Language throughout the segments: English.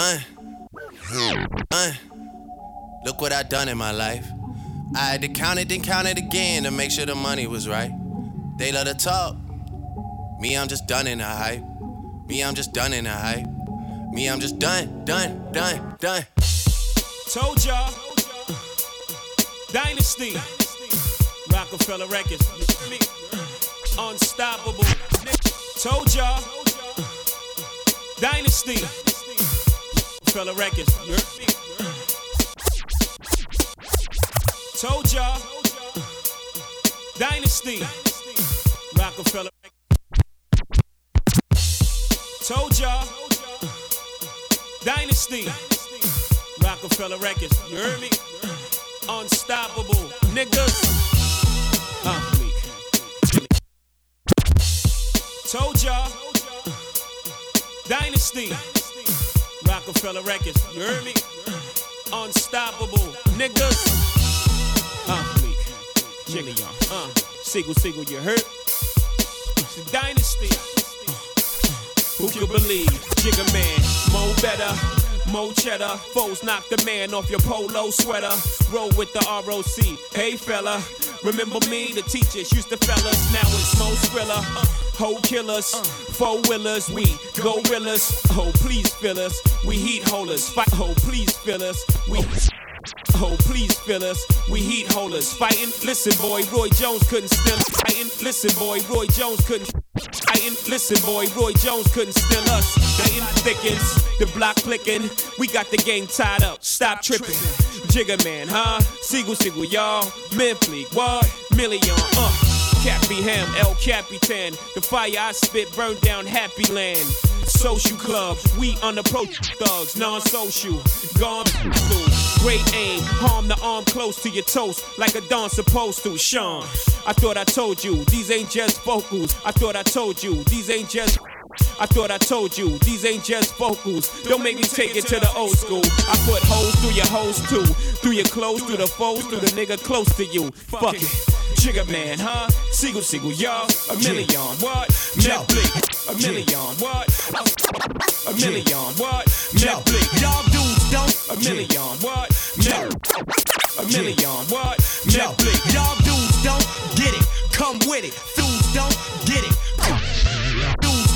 done. Done. Look what I done in my life. I had to count it, then count it again to make sure the money was right. They love to talk. Me, I'm just done in the hype. Me, I'm just done in the hype. Me, I'm just done, done, done, done. Told y'all. Dynasty. Roc-A-Fella Records. Unstoppable. Told y'all. Dynasty. Roc-A-Fella Records. Told y'all. Dynasty. Rockefeller Told y'all. Dynasty. Roc-A-Fella Records. You heard me? Unstoppable. Niggas. Uh, Told y'all. Dynasty. Roc-A-Fella Records. You heard me? Unstoppable. Niggas. Uh, Jiggy y'all. Uh, Sigel, Sigel, you heard? It's a dynasty. Who could believe? Jigga man, mo better. Mo cheddar, foes knock the man off your polo sweater. Roll with the ROC, hey fella. Remember me, the teachers used to fellas. Now it's Mo Skrilla. Hoe killers, four willers, we gorillas. Oh, please fill us. We heat holders. Fight, oh, please fill us. We. Oh, please fill us. We heat holders. Fighting. Listen, boy, Roy Jones couldn't still. Fighting. Listen, boy, Roy Jones couldn't. Fighting. Listen, boy, Roy Jones couldn't steal us. Fighting thickens. The block clicking. We got the game tied up. Stop tripping. Jigga man, huh? Sigel, Sigel, y'all. Menfleet, what? Million, uh. Cappy Ham, El Capitan. The fire I spit burned down Happy Land. Social club, we unapproachable thugs, non-social. Gone through. Great aim, harm the arm close to your toast, like a don supposed to. Sean, I thought I told you, these ain't just vocals. I thought I told you, these ain't just. I thought I told you, these ain't just vocals. Don't make me take it to the old school. I put holes through your hoes too. Through your clothes, through the foes, through the nigga close to you. Fuck it. Jigga man, huh? Sigel, Sigel, y'all. A million, what? Netflix. A million, what? A million, what? Netflix. Y'all dudes don't. A million, what? Net- A million, what? Netflix. Y'all dudes don't get it. Come with it. Dudes don't get it.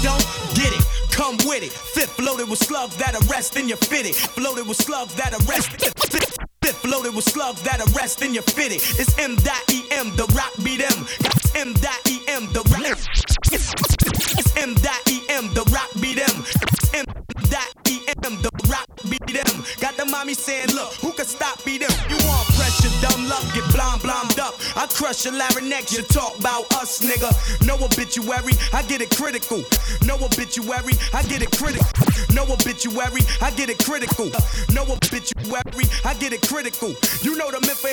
Don't get it. Come with it. Fifth loaded with slugs that arrest in your fitted. Loaded with slugs that arrest. Fifth loaded with slugs that arrest in your fitted. It's M.E.M. The rock beat. It's M.E.M. The rock. It's M.E.M. The rock beat them. It's M.E.M. The rock beat them. Got the mommy saying, look, who can stop beat them? You want pressure, dumb luck, get blind, blind up. I crush your larynx, you talk about us, nigga. No obituary, I get it critical. No obituary, I get it critical. No obituary, I get it critical. No obituary, I get it critical. You know the myth,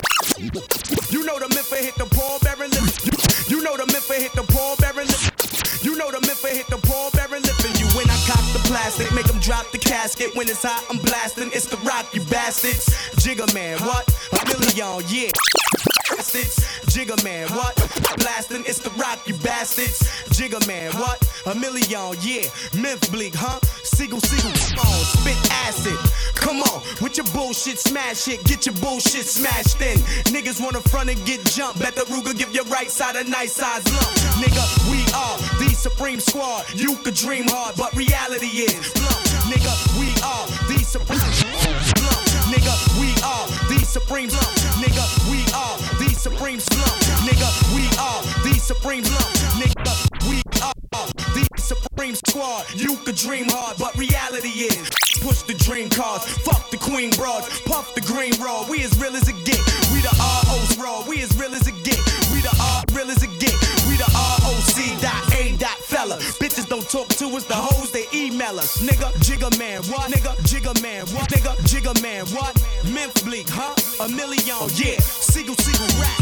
you know the myth hit the Bearer lip. You, know the myth hit the Bearer lip. You know the myth hit the Paul Bearer lip. And you when I cock the plastic, make them drop the casket. When it's hot, I'm blasting. It's the rock, you bastards. Jigga man, what? A million, yeah. Bastards. Jigga man, what? Blasting, it's the rock, you bastards. Jigga man, what? A million, yeah. Myth bleak, huh? Sigel, Sigel, come on, spit acid. Come on, with your bullshit, smash it. Get your bullshit smashed in. Niggas wanna front and get jumped. Bet the Ruger give your right side a nice size lump. Nigga, we are the supreme squad. You could dream hard, but reality is lump. Nigga, we are the supreme. Nigga, we are the supreme. Nigga, we are supreme slump. Nigga, we are the supreme slump. Nigga, we are the supreme squad. You could dream hard, but reality is push the dream cars. Fuck the queen broad, puff the green raw. We as real as it get. We the ROs raw. We as real as it get. We the R real as it get. We the ROC dot fella. Bitches don't talk to us, the hoes they email us. Nigga, Jigga man, what? Nigga, Jigga man, what? Nigga, Jigga man, what? Memphis Bleek, huh? A million, oh, yeah. Sigel, Sigel rap.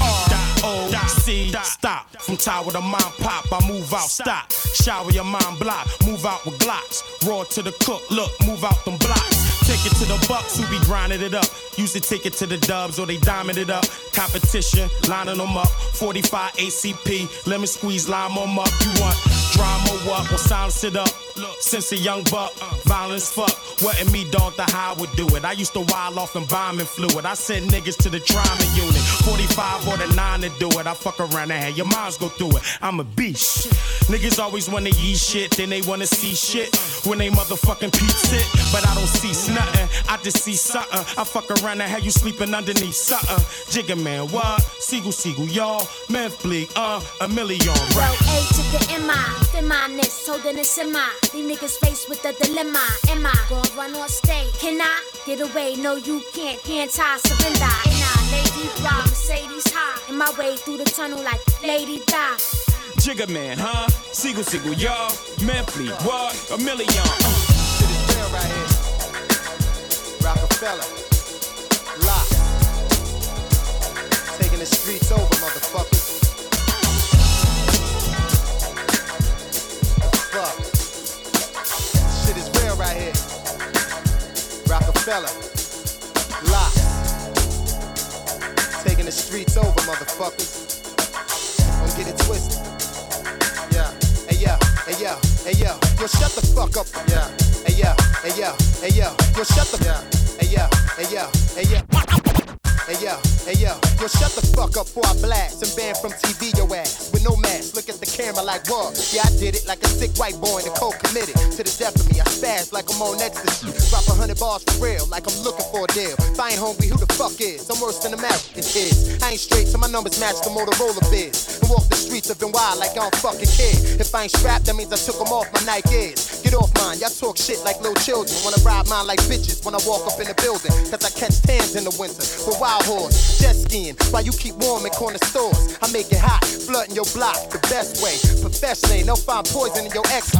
Oh, R-O-C, oh, stop. From tower to mom pop, I move out, stop. Shower your mind block, move out with glocks. Raw to the cook, look, move out them blocks. Take it to the bucks who be grinding it up. Used to take it to the dubs or they diamond it up. Competition, lining them up. 45 ACP, let me squeeze, lime them up. You want drama what? Well, silence it up. Since a young buck, violence fuck. Wasn't me, dog, the how would do it. I used to wild off and bombing fluid. I sent niggas to the trauma unit. 45 or the 9 to do it. I fuck around and have your minds go through it. I'm a beast. Niggas always wanna eat shit, then they wanna see shit when they motherfucking peeps it. But I don't see nothing, I just see something. I fuck around and have you sleeping underneath something. Jigga man, what? Sigel, Sigel, y'all. Man, bleak, uh, a million, right? A to the M-I, feminist, holding a semi. These niggas faced with the dilemma. Am I gonna run or stay? Can I get away? No, you can't. Can't I surrender? And I, Lady Bra, Mercedes high. In my way through the tunnel like Lady Di. Jigga man, huh? Sigel, Sigel, y'all. Man, fleet, what? A million. Uh. Shit is real right here. Rockefeller. Lock. Taking the streets over, motherfuckers. Fuck. Right here. Rockefeller. Lock. Taking the streets over, motherfuckers. Don't get it twisted. Yeah. Hey yo, hey yo, hey yo, yo shut the fuck up. Yeah. Hey yo, hey yo, hey yo, yo shut the. Yeah. Hey yo, hey yo, hey yo. Hey yo, hey yo, yo shut the fuck up before I blast and ban from TV your ass with no mask. Look at the camera like what? Yeah, I did it like a sick white boy in the cold committed to the death of me. I spaz like I'm on ecstasy. Drop a hundred bars for real, like I'm looking for a deal. If I ain't hungry, who the fuck is? I'm worse than American kids. I ain't straight, so my numbers match the Motorola biz. And walk the streets of been wild like I don't fucking care. If I ain't strapped, that means I took them off my Nikes. Get off mine, y'all talk shit like little children. Wanna ride mine like bitches when I walk up in the building. Cause I catch tans in the winter with wild horse. Jet skiing while you keep warm in corner stores. I make it hot, flooding your block the best way. Professionally, no find poison in your ex.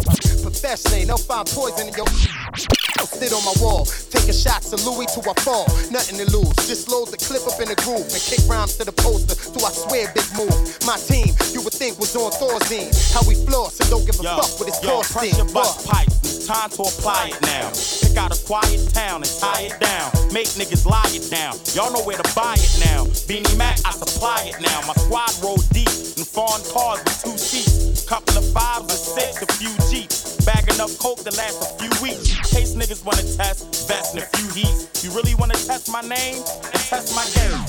Professionally, no find poison in your. Sit on my wall, taking shots of Louis till I fall. Nothing to lose, just load the clip up in the groove and kick rhymes to the poster. So I swear, big move. My team, you would think was on Thorazine. How we floss, so don't give a fuck what it's yo, costing. press your bust pipes. It's time to apply it now. Pick out a quiet town and tie it down. Make niggas lie it down. Y'all know where to buy it now. Beanie Mac, I supply it now. My squad roll deep in foreign cars with two seats. Couple of fives and six, a few jeeps. Bagging up coke to last a few weeks. Case niggas wanna test, vest in a few heats. You really wanna test my name? And test my game.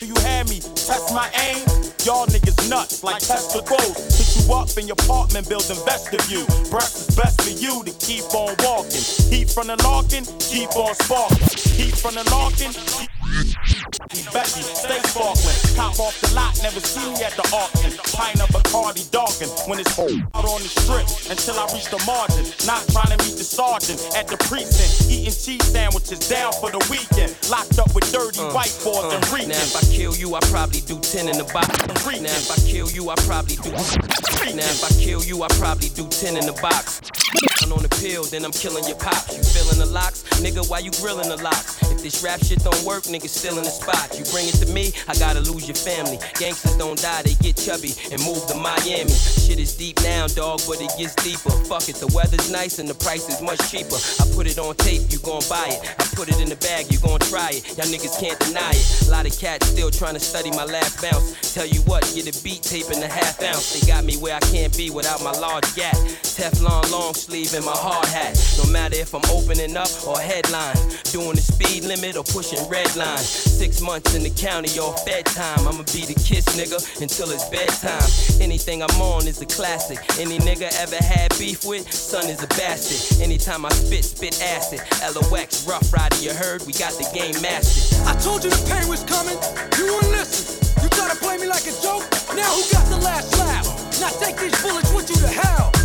Do you have me? Test my aim? Y'all niggas nuts like Tesla goals. Hit you up in your apartment building vestibule. Breakfast best for you to keep on walking. Heat from the locking, keep on sparking. Heat from the locking, keep Becky, stay sparkling. Cop off the lot, never see me at the auction. Pint of Bacardi darken when it's out on the strip until I reach the margin. Not trying to meet the sergeant at the precinct. Eating cheese sandwiches down for the weekend. Locked up with dirty uh, white boys and uh, reeking. Now if I kill you, I probably do 10 in the box. Now if I kill you, I probably do. Now if I kill you, I probably do 10 in the box. I'm on the pill, then I'm killing your pops. You feeling the locks? Nigga, why you grilling the locks? If this rap shit don't work, niggas still in the spot. You bring it to me, I gotta lose your family. Gangsters don't die, they get chubby and move to Miami. Shit is deep now, dog, but it gets deeper. Fuck it, the weather's nice and the price is much cheaper. I put it on tape, you gon' buy it. I put it in the bag, you gon' try it. Y'all niggas can't deny it. A lot of cats still trying to study my last bounce. Tell you what, get a beat tape in a half ounce. They got me where I can't be without my large gap. Teflon long sleeve and my hard hat. No matter if I'm opening up or headline. Doing the speed limit or pushing red line. Months in the county off bedtime. I'ma be the kiss nigga until it's bedtime. Anything I'm on is a classic. Any nigga ever had beef with, son is a bastard. Anytime I spit, spit acid. LOX, rough rider, you heard? We got the game mastered. I told you the pain was coming. You wouldn't listen. You try to play me like a joke. Now who got the last laugh? Now take these bullets with you to hell.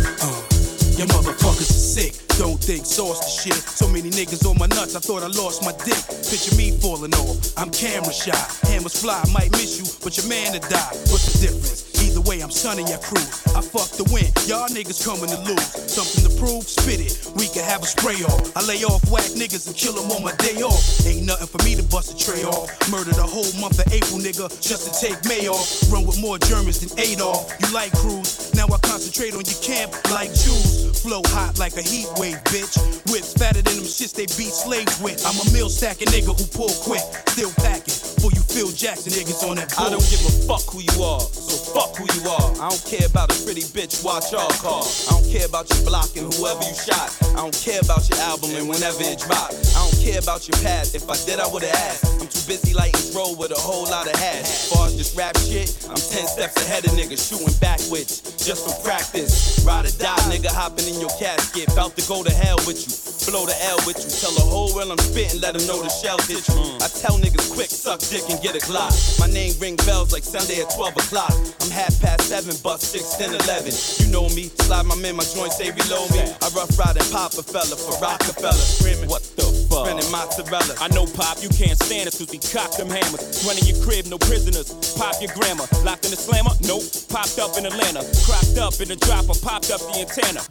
Your motherfuckers are sick. Don't think sauce the shit. So many niggas on my nuts, I thought I lost my dick. Picture me falling off. I'm camera shy. Hammers fly, might miss you, but your man to die. What's the difference? Either way, I'm sunning your crew. I fuck the win. Y'all niggas coming to lose. Something to prove? Spit it. We can have a spray off. I lay off whack niggas and kill them on my day off. Ain't nothing for me to bust a tray off. Murdered a whole month of April, nigga, just to take May off. Run with more Germans than Adolf. You like crews, Now I concentrate on your camp like Jews. Flow hot like a heat wave, bitch. Whips fatter than them shits they beat slaves with. I'm a mill stacking nigga who pull quick. Still packing. Phil Jackson niggas on that I don't give a fuck who you are, so fuck who you are. I don't care about a pretty bitch, watch our car. I don't care about your block and whoever you shot. I don't care about your album and whenever it drop. I don't care about your past. If I did, I would've asked. Busy lighting throw with a whole lot of hash. As far as this rap shit, I'm 10 steps ahead of niggas shooting backwards just for practice. Ride or die, nigga hopping in your casket. About to go to hell with you. Blow the L with you. Tell the whole world I'm spitting, let them know the shell hit you. I tell niggas quick, suck dick and get a Glock. My name ring bells like Sunday at 12 o'clock. I'm half past 7, bust 6, 10, 11. You know me, slide my man, my joints, say reload me. I rough ride and pop a fella for Rockefeller. Screaming, what the fuck? Spinning mozzarella. I know, Pop, you can't stand us cause we cock them hammers. Running your crib, no prisoners. Pop your grammar. Locked in the slammer? Nope. Popped up in Atlanta. Cropped up in the dropper. Popped up the antenna.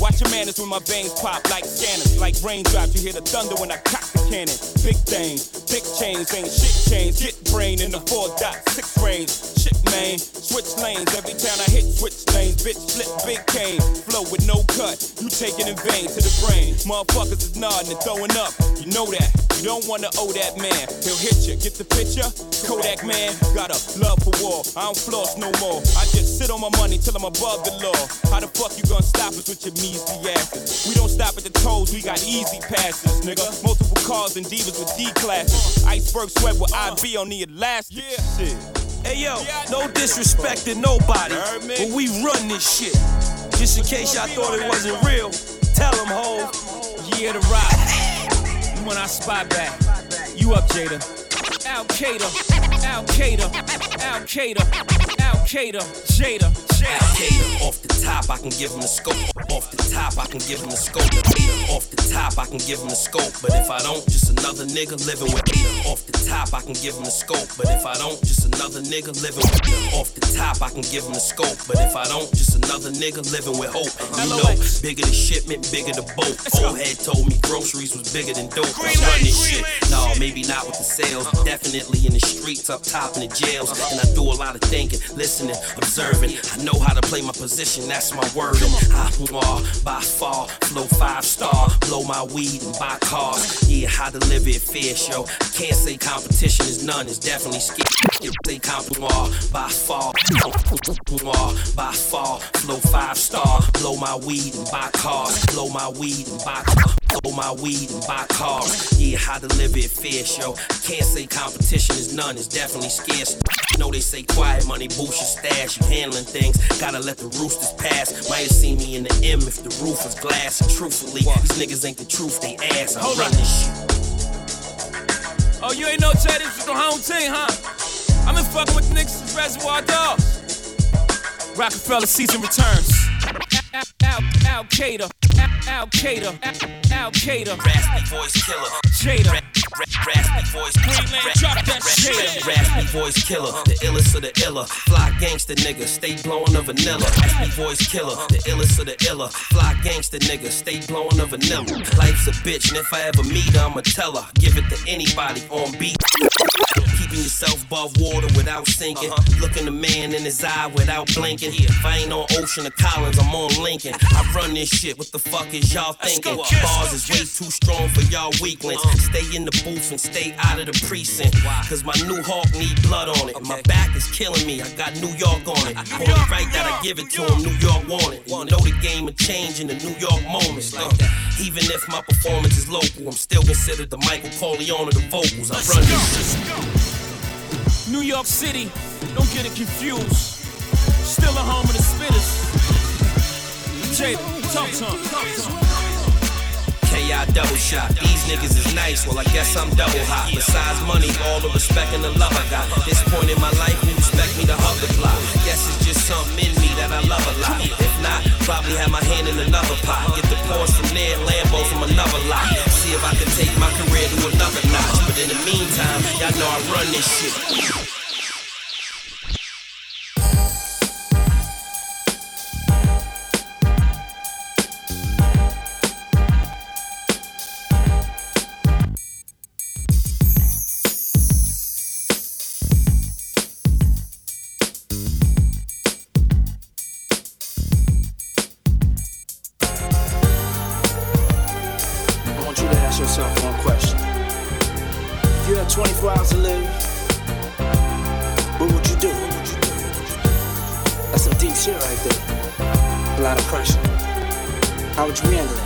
Watch your manners when my veins pop like scanners. Like raindrops, you hear the thunder when I cock the cannon. Big things, big chains, ain't shit chains. Get in the four dot six range. Shit main, switch lanes. Every time I hit switch lanes, bitch flip big cane. Flow with no cut, you take it in vain to the brain. Motherfuckers is nodding and throwing up, you know that. Don't wanna owe that man. He'll hit you, get the picture? Kodak man, got a love for war. I don't floss no more. I just sit on my money till I'm above the law. How the fuck you gonna stop us with your measly asses? We don't stop at the toes, we got easy passes, nigga. Multiple cars and divas with D classes. Iceberg sweat with IB on the elastic. Yeah. Shit. Hey yo, no disrespect to nobody, but we run this shit. Just in case y'all thought it wasn't real, tell them ho. Yeah, the rock. Want our spot back. You up, Jada. Al Qaeda, Al Qaeda, Al Qaeda, Qaeda, Jada, Jada. Al-Qaeda. Off the top, I can give him the scope. Off the top, I can give him the scope. Off the top, I can give him the scope. But if I don't, just another nigga living with Off the top, I can give him the scope. But if I don't, just another nigga living with Off the top, I can give him the scope. But if I don't, just another nigga living with hope. You know, bigger the shipment, bigger the boat. Old head told me groceries was bigger than dope. I run this shit. No, maybe not with the sales, but definitely in the streets, up top in the jails. And I do a lot of thinking, listening, observing. I know how to play my position, that's my word. I by far, flow five star, blow my weed and buy cars. Yeah, how to live it fair show. I can't say competition is none, it's definitely scared. Complimar by far, by far, flow five star, blow my weed and buy cars, blow my weed and buy cars. Blow my weed and buy cars. Yeah, how to live it fair show. I can't say competition is none, it's definitely scarce. Know they say quiet money boosts your stash. You handling things, gotta let the roosters pass. Might have seen me in the M if the roof was glass. And truthfully, these niggas ain't the truth, they ass. I Hold run up. shit. Oh, you ain't no this is the home team, huh? I've been fucking with niggas since Reservoir Dogs. Rockefeller season returns. Al Al Qaeda, Al Qaeda, Al Qaeda, Raspy voice killer. Jada. Ra- ra- Raspy voice Greenland, drop that shit. Raspy voice killer. The illest of the iller. Fly gangster nigga. Stay blowing the vanilla. Raspy voice killer. The illest of the iller. Fly gangster nigga. Stay blowing the vanilla. Life's a bitch, and if I ever meet her, I'ma tell her. Give it to anybody on beat. Keeping yourself above water without sinking. Looking the man in his eye without blinking. If I ain't on Ocean or Collins, I'm on Lincoln. I run this shit. What the fuck is y'all thinking? Bars is way too strong for y'all weaklings. Stay in the booth and stay out of the precinct. Cause my new Hawk need blood on it. My back is killing me. I got New York on it. Only right that I give it to him. New York want it. You know the game of change in the New York moments. Uh, even if my performance is local, I'm still considered the Michael Corleone of the vocals. I run this shit. New York City, don't get it confused. Still a home of the spitters. Jada, talk to him. Talk to him. Double shot. These niggas is nice, well, I guess I'm double hot. Besides money, all the respect and the love I got. This point in my life, you respect me to hug the block. Guess it's just something in me that I love a lot. If not, probably have my hand in another pot. Get the Porsche from there, Lambo from another lot. See if I can take my career to another notch. But in the meantime, y'all know I run this shit. Lot of pressure. How would you handle it?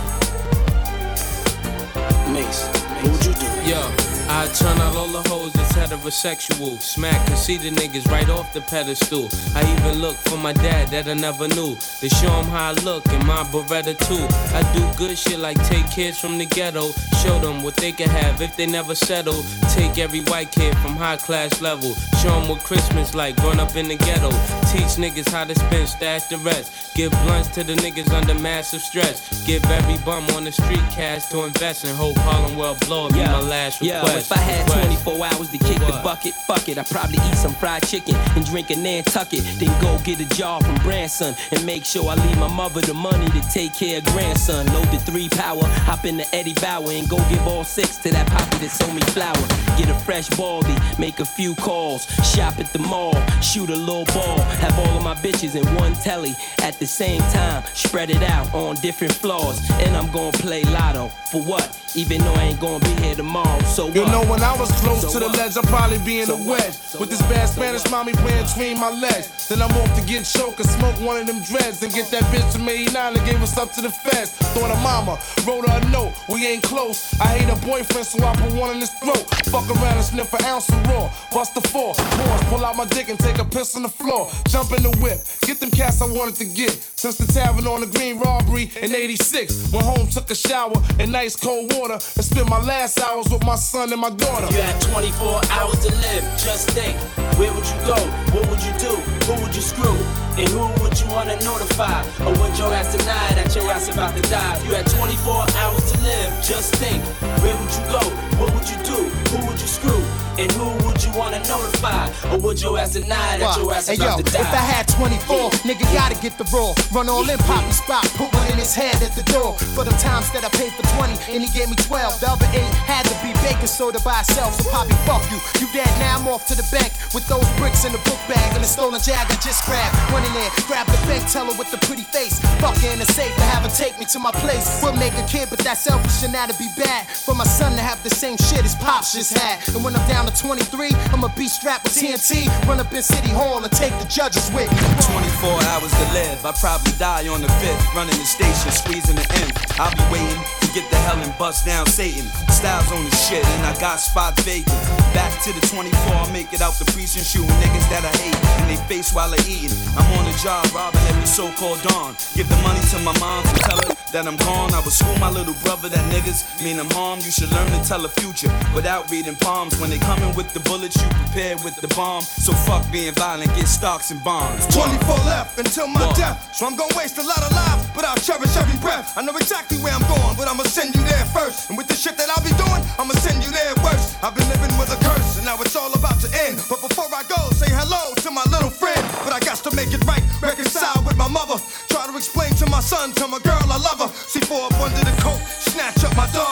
Mace, what would you do? Yo. I turn out all the hoes that's heterosexual. Smack and see the niggas right off the pedestal. I even look for my dad that I never knew. To show him how I look in my Beretta too. I do good shit like take kids from the ghetto. Show them what they can have if they never settle. Take every white kid from high class level. Show them what Christmas like growing up in the ghetto. Teach niggas how to spend, stash the rest. Give blunts to the niggas under massive stress. Give every bum on the street cash to invest and hope Harlem will blow up. Be my last request. If I had 24 hours to kick the bucket, fuck it. I'd probably eat some fried chicken and drink a Nantucket. Then go get a job from Branson and make sure I leave my mother the money to take care of grandson. Load the three power, hop in the Eddie Bauer and go give all six to that poppy that sold me flour. Get a fresh baldy, make a few calls, shop at the mall, shoot a little ball, have all of my bitches in one telly at the same time, spread it out on different floors. And I'm gonna play lotto for what? Even though I ain't gonna be here tomorrow, so what? Know, when I was close So to the ledge, I'd probably be in So the wedge. So With this bad Spanish mommy playing between my legs. Then I'm off to get choked and smoke one of them dreads. And get that bitch from 89 and gave us up to the feds. Thought her mama wrote her a note. We ain't close. I hate her boyfriend, so I put one in his throat. Fuck around and sniff an ounce of raw. Bust the four. Pause, pull out my dick and take a piss on the floor. Jump in the whip. Get them cats I wanted to get. Since the tavern on the green robbery in 86. Went home, took a shower in nice cold water. And spent my last hours with my son and my daughter. You had 24 hours to live. Just think, where would you go? What would you do? Who would you screw? And who would you wanna notify? Or would your ass deny that your ass about to die? You had 24 hours to live. Just think, where would you go? What would you do? Who would you screw? And who would you wanna notify? Or would your ass deny that your ass Hey about yo, to die? if I had 24, nigga gotta get the raw. Run all in, poppy spot, put one in his head at the door. For the times that I paid for 20 and he gave me 12. The other eight had to be baking soda by itself. So poppy, fuck you. You dead now, I'm off to the bank with those bricks in the book bag and a stolen jag I just grabbed. Run in there, grab the bank teller with the pretty face. Fuck in the safe to have her take me to my place. We'll make a kid, but that's selfish and that'd be bad. For my son to have the same shit his pops just had. And when I'm down to 23, I'ma be strapped with TNT. Run up in City Hall and take the judges with me. 24 hours to live. I probably die on the fifth. Running the station, squeezing the end. I'll be waiting to get the hell and bust down Satan. Styles on the shit, and I got spots vacant. Back to the 24, I make it out the precinct shooting niggas that I hate. In they face while they eating. I'm on the job robbing every so called dawn. Give the money to my mom to tell her that I'm gone. I would school my little brother that niggas mean I'm harmed. You should learn to tell the future without reading palms. When they coming with the bullets, you prepared with the bomb. So fuck being violent, get stocks and bonds. 24 left until my What? death. So I'm gonna waste a lot of lives, but I'll cherish every breath. I know exactly where I'm going, but I'ma send you there first. And with the shit that I'll be doing, I'ma send you there worse. I've been living with a curse, and now it's all about to end. But before I go, say hello to my little friend. But I got to make it right, reconcile with my mother. Try to explain to my son, tell my girl I love her. C4 up under the coat, snatch up my dog.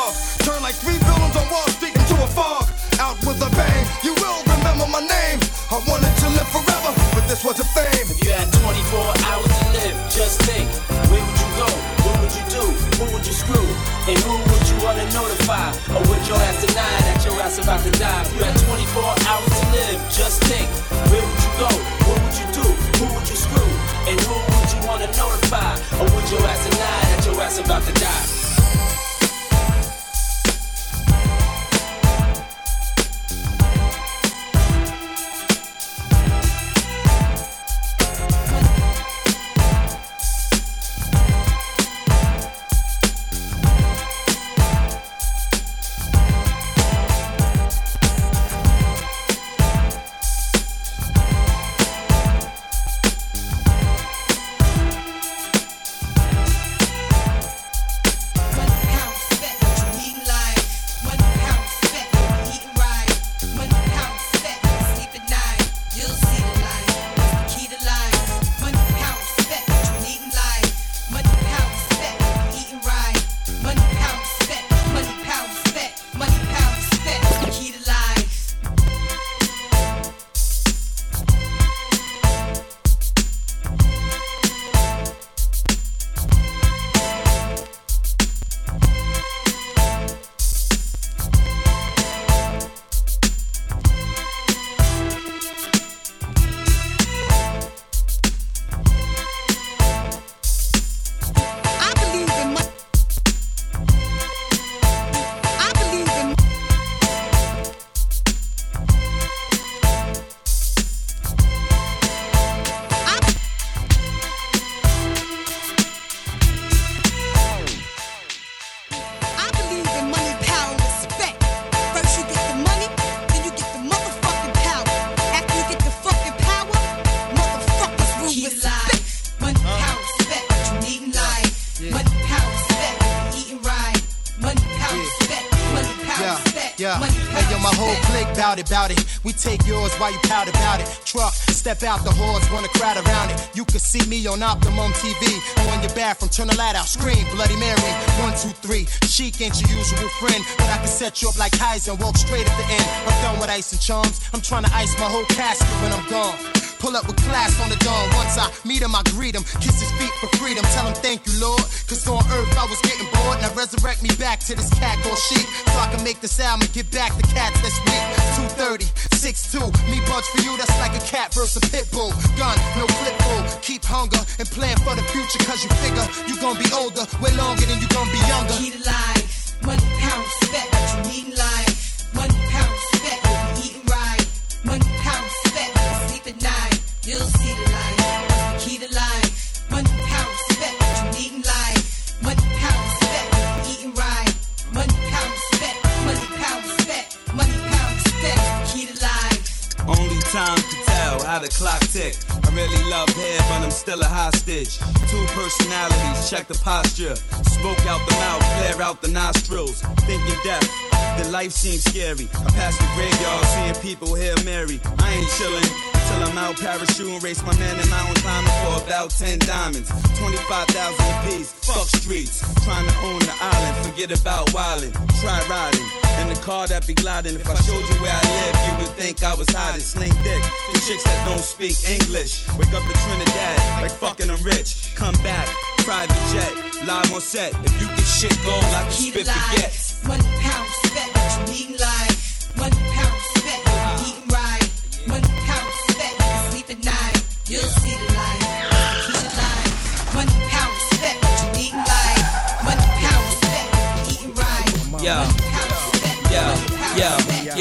While you pout about it. Truck, step out the horse, wanna crowd around it. You can see me on Optimum TV. On your bathroom, turn the light out, scream, Bloody Mary. One, two, three. Chic ain't your usual friend, but I can set you up like Keyser and walk straight at the end. I'm done with ice and charms. I'm trying to ice my whole casket when I'm gone. Pull up with class on the dawn. Once I meet him, I greet him. Kiss his feet for freedom. Tell him thank you, Lord. Cause on earth I was getting bored. Now resurrect me back to this cat called sheep. So I can make this album and get back the cats that's weak. 230, 6'2. Me budge for you, that's like a cat versus a pit bull. Gun, no flip bull. Keep hunger and plan for the future. Cause you figure you gonna be older way longer than you gonna be younger. Key to money, still a hostage. Two personalities, check the posture. Smoke out the mouth, flare out the nostrils. Thinking death, the life seems scary. I pass the graveyard, seeing people here merry. I ain't chillin' till I'm out parachuting, race my man in mountain climbing for about 10 diamonds. 25,000 apiece, fuck streets. Trying to own the island, forget about wildin'. Try riding in the car that be gliding. If I showed you where I live, you would think I was hiding. Sling dick, the chicks that don't speak English. Wake up in Trinidad, like fucking I'm rich. Come back, private jet, live on set. If you get shit gold, I can spit forget. life. Money, pound, respect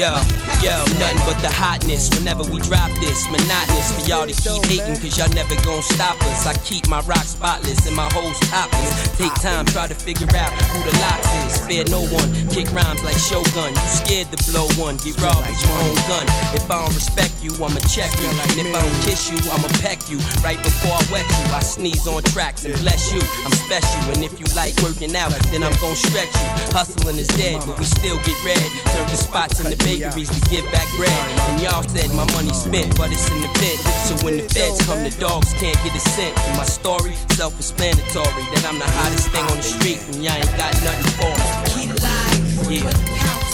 yo, yo, nothing but the hotness whenever we drop this. Monotonous for y'all to keep hating, cause y'all never gon' stop us. I keep my rock spotless and my hoes topless. Take time, try to figure out who the locks is. Spare no one, kick rhymes like Shogun. You scared to blow one, get robbed with your own gun. If I don't respect you, I'ma check you. And if I don't kiss you, I'ma peck you. Right before I wet you, I sneeze on tracks and bless you. I'm special, and if you like working out, then I'm gon' stretch you. Hustling is dead, but we still get red. Turn the spots in the bakeries to give back bread. And y'all said my money spent, but it's in the pit. So when the feds come, the dogs can't get a cent. And my story, self-explanatory, that I'm the hottest thing on the street, and y'all ain't got nothing for me. To life. Yeah.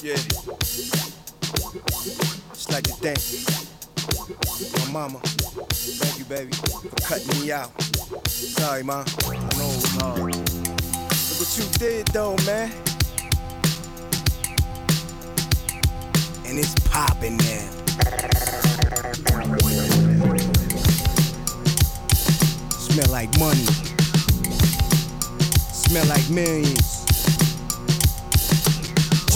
Yeah. It's like the thing. My mama. Thank you, baby, for cutting me out. Sorry, ma. I know it was hard. Look what you did, though, man. And it's popping now. Smell like money. Smell like millions.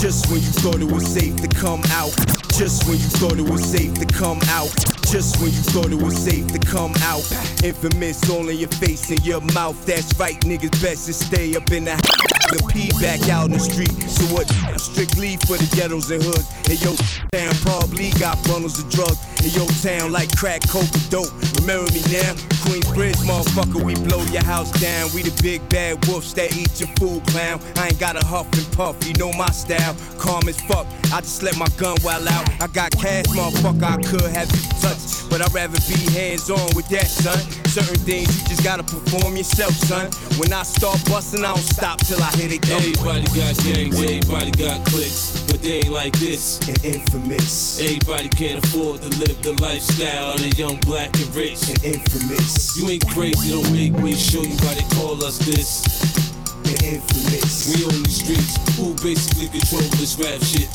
Just when you thought it was safe to come out. Just when you thought it was safe to come out. Just when you thought it was safe to come out. Infamous all in your face and your mouth. That's right, niggas best to stay up in the house. The P back out in the street. So what? Strictly for the ghettos and hoods. And yo, damn, probably got bundles of drugs. in your town like crack, coke, and dope. Remember me now? Queensbridge, motherfucker, we blow your house down. We the big bad wolves that eat your food, clown. I ain't got a huff and puff, you know my style. Calm as fuck, I just let my gun well out. I got cash, motherfucker, I could have you touch. But I'd rather be hands on with that, son. Certain things you just gotta perform yourself, son. When I start busting, I don't stop till I hit it. Everybody got gangs, everybody got clicks, but they ain't like this. And infamous. Everybody can't afford to live the lifestyle of the young, black, and rich. And infamous. You ain't crazy, don't make me show you why they call us this. And infamous. We on the streets, who basically control this rap shit.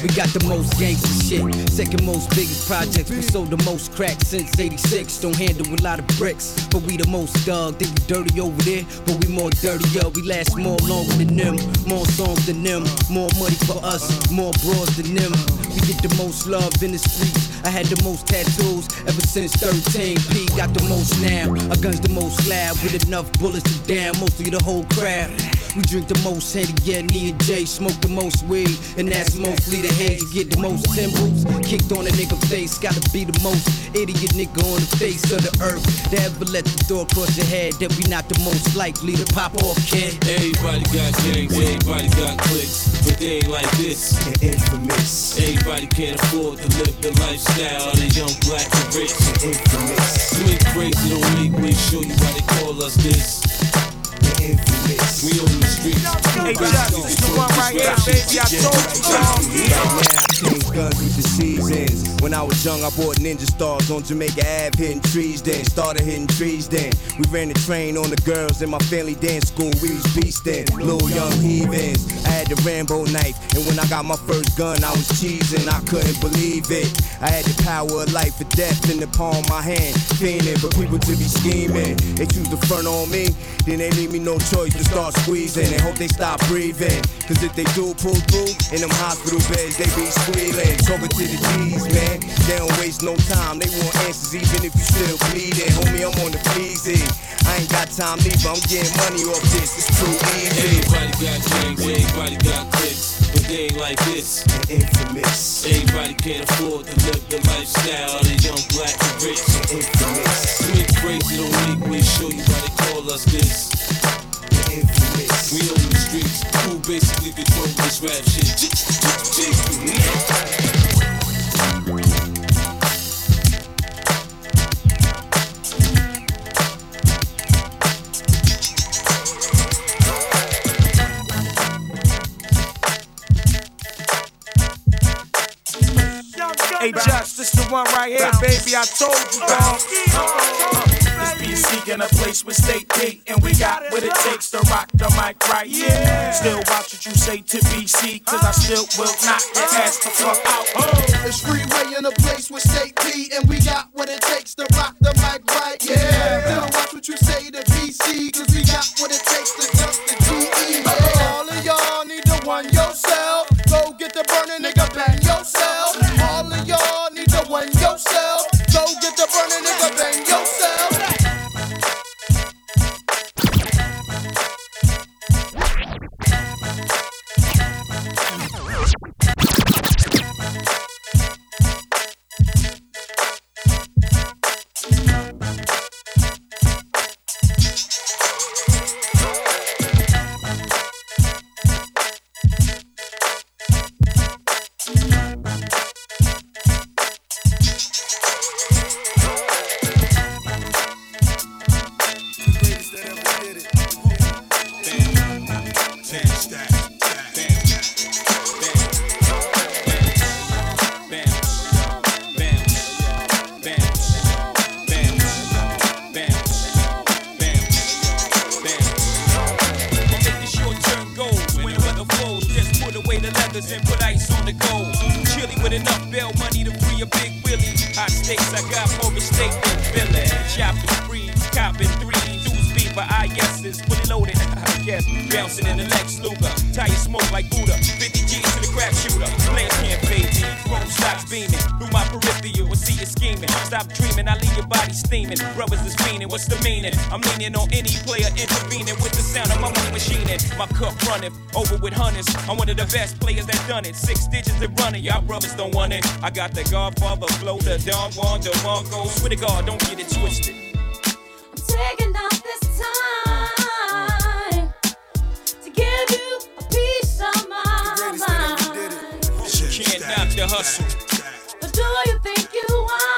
We got the most gangster shit, second most biggest projects. We sold the most crack since 86. Don't handle a lot of bricks, but we the most dug. They be dirty over there, but we more dirtier. We last more longer than them, more songs than them, more money for us, more bras than them. We get the most love in the streets. I had the most tattoos ever since 13. P got the most now. Our guns the most loud with enough bullets to down mostly the whole crowd. We drink the most Henny, yeah, me and Jay smoke the most weed, and that's mostly the hands. You get the most timbers kicked on a nigga face. Gotta be the most idiot nigga on the face of the earth. To ever let the door cross your head, that we not the most likely to pop off, kid. Everybody got gangs, everybody got clicks, but they ain't like this. And infamous. Everybody can't afford to live the lifestyle of the young, black, and rich. And infamous. You ain't crazy, don't make me show you why they call us this. And infamous. We on the streets. Hey, Justice, the one right here, baby. I told you, dog. Right now, I change guns with the seasons. When I was young, I bought ninja stars on Jamaica Ave, hitting trees then. Started hitting trees then. We ran the train on the girls in my family dance school. We was beastin', little young heathens. I had the Rambo knife, and when I got my first gun, I was cheesing. I couldn't believe it. I had the power of life or death in the palm of my hand, fiending for people to be scheming. They choose to front on me, then they leave me no choice to start squeezing and hope they stop breathing. Cause if they do pull through in them hospital beds, they be squealing. Talking to the G's, man. They don't waste no time. They want answers even if you still bleeding. Homie, I'm on the fleazy. I ain't got time either. I'm getting money off this. It's too easy. Everybody got gangs, everybody got clicks, but they ain't like this. And infamous. Everybody can't afford to live the lifestyle of the young, black, and rich. And infamous. Ain't crazy, don't make me show you why they call us this. And infamous. We on the streets, who basically control this rap shit. Hey, Justice, the one right here, baby. I told you, dog. This be seeking a place with state D, and we got what it takes to rock the mic right. Yeah. Still watch what you say to BC, cause I still will not get uh-huh. asked to fuck out. Uh-huh. Oh. It's freeway in a place with state D, and we got what it takes to rock the mic right. Yeah. Still watch what you say to BC, cause we got what it takes to Chilly with enough bail money to free a big Willie. Hot stakes, I got more at stake than Billy. Chopping free, copping three. Dudes beat by IS's, fully loaded. Guess bouncing in the Lex Luger. Tire smoke like Buddha. 50 G's to the crap shooter. Players can't fade me. Chrome stocks beaming. Through my peripheral, see you scheming. Stop dreaming, I leave your body steaming. Brothers is fiending, what's the meaning? I'm leaning on any player intervening with the sound of my money machining. My cup running over with hundreds. I'm one of the best players that done it. Six digits and running, y'all brothers don't want it. I got the Godfather flow, the Don Juan, the Mongo. Swear to God, don't get it twisted. I'm taking out this time to give you a piece of my mind. You can't knock the hustle. Do you think you are?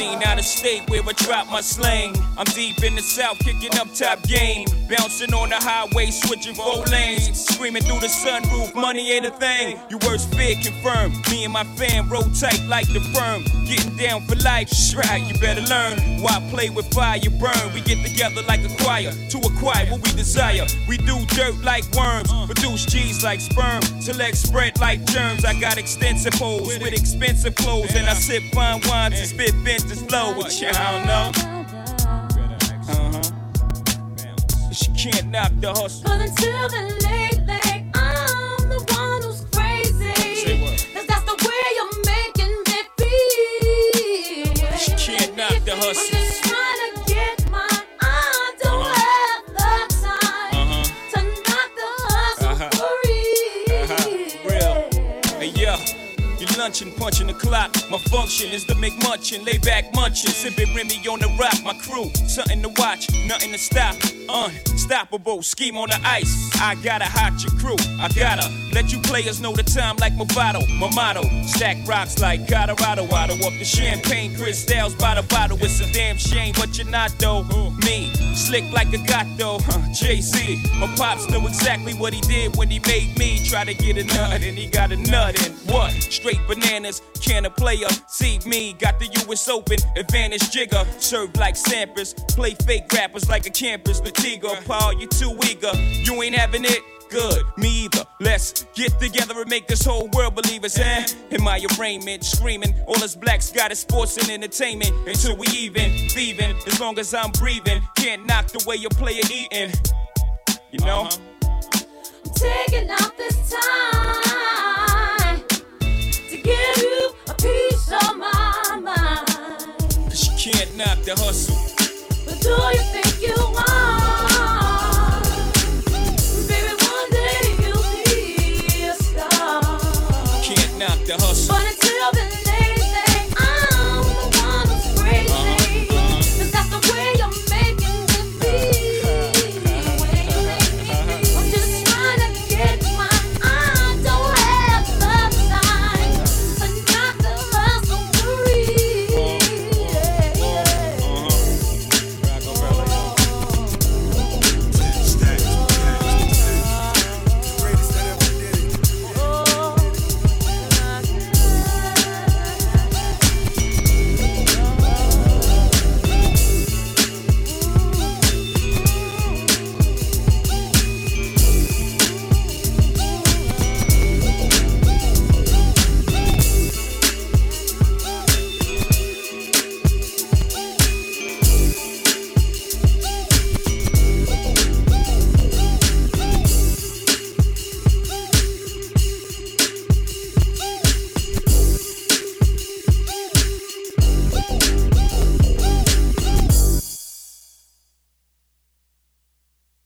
Seen out of state where I dropped my slang. I'm deep in the south, kicking up top game. Bouncing on the highway, switching four lanes. Screaming through the sunroof, money ain't a thing. You worst fear confirmed. Me and my fam roll tight like the firm. Getting down for life, right, you better learn. Why play with fire, burn. We get together like a choir to acquire what we desire. We do dirt like worms, produce G's like sperm. Select spread like germs. I got extensive holes with expensive clothes. And I sip fine wines and spit vintage flow. Which I don't know. Uh-huh. She can't knock the hustle. But until then, lately, You punching the clock. My function is to make munchin', lay back munchin', sipping Remy on the rock. My crew, something to watch, nothing to stop. Unstoppable, scheme on the ice. I gotta hot your crew. I gotta let you players know the time like Movado. My motto, stack rocks like Colorado. Auto up the champagne, crystals by the bottle. It's a damn shame, but you're not though. Me, slick like a gato. Huh, Jay-Z, my pops knew exactly what he did when he made me try to get a nut, and he got a nut in what? Straight bananas, can a player see me? Got the US Open, advantage Jigga, served like Sampras, play fake rappers like a campus. Latiga, Paul, you too eager, you ain't having it. Good, me either. Let's get together and make this whole world believe us, eh? In my arraignment, screaming, all us blacks got is sports and entertainment. Until we even, thieving, as long as I'm breathing. Can't knock the way your player eating. You know? I'm taking out this time to give you a piece of my mind. Cause you can't knock the hustle. But do you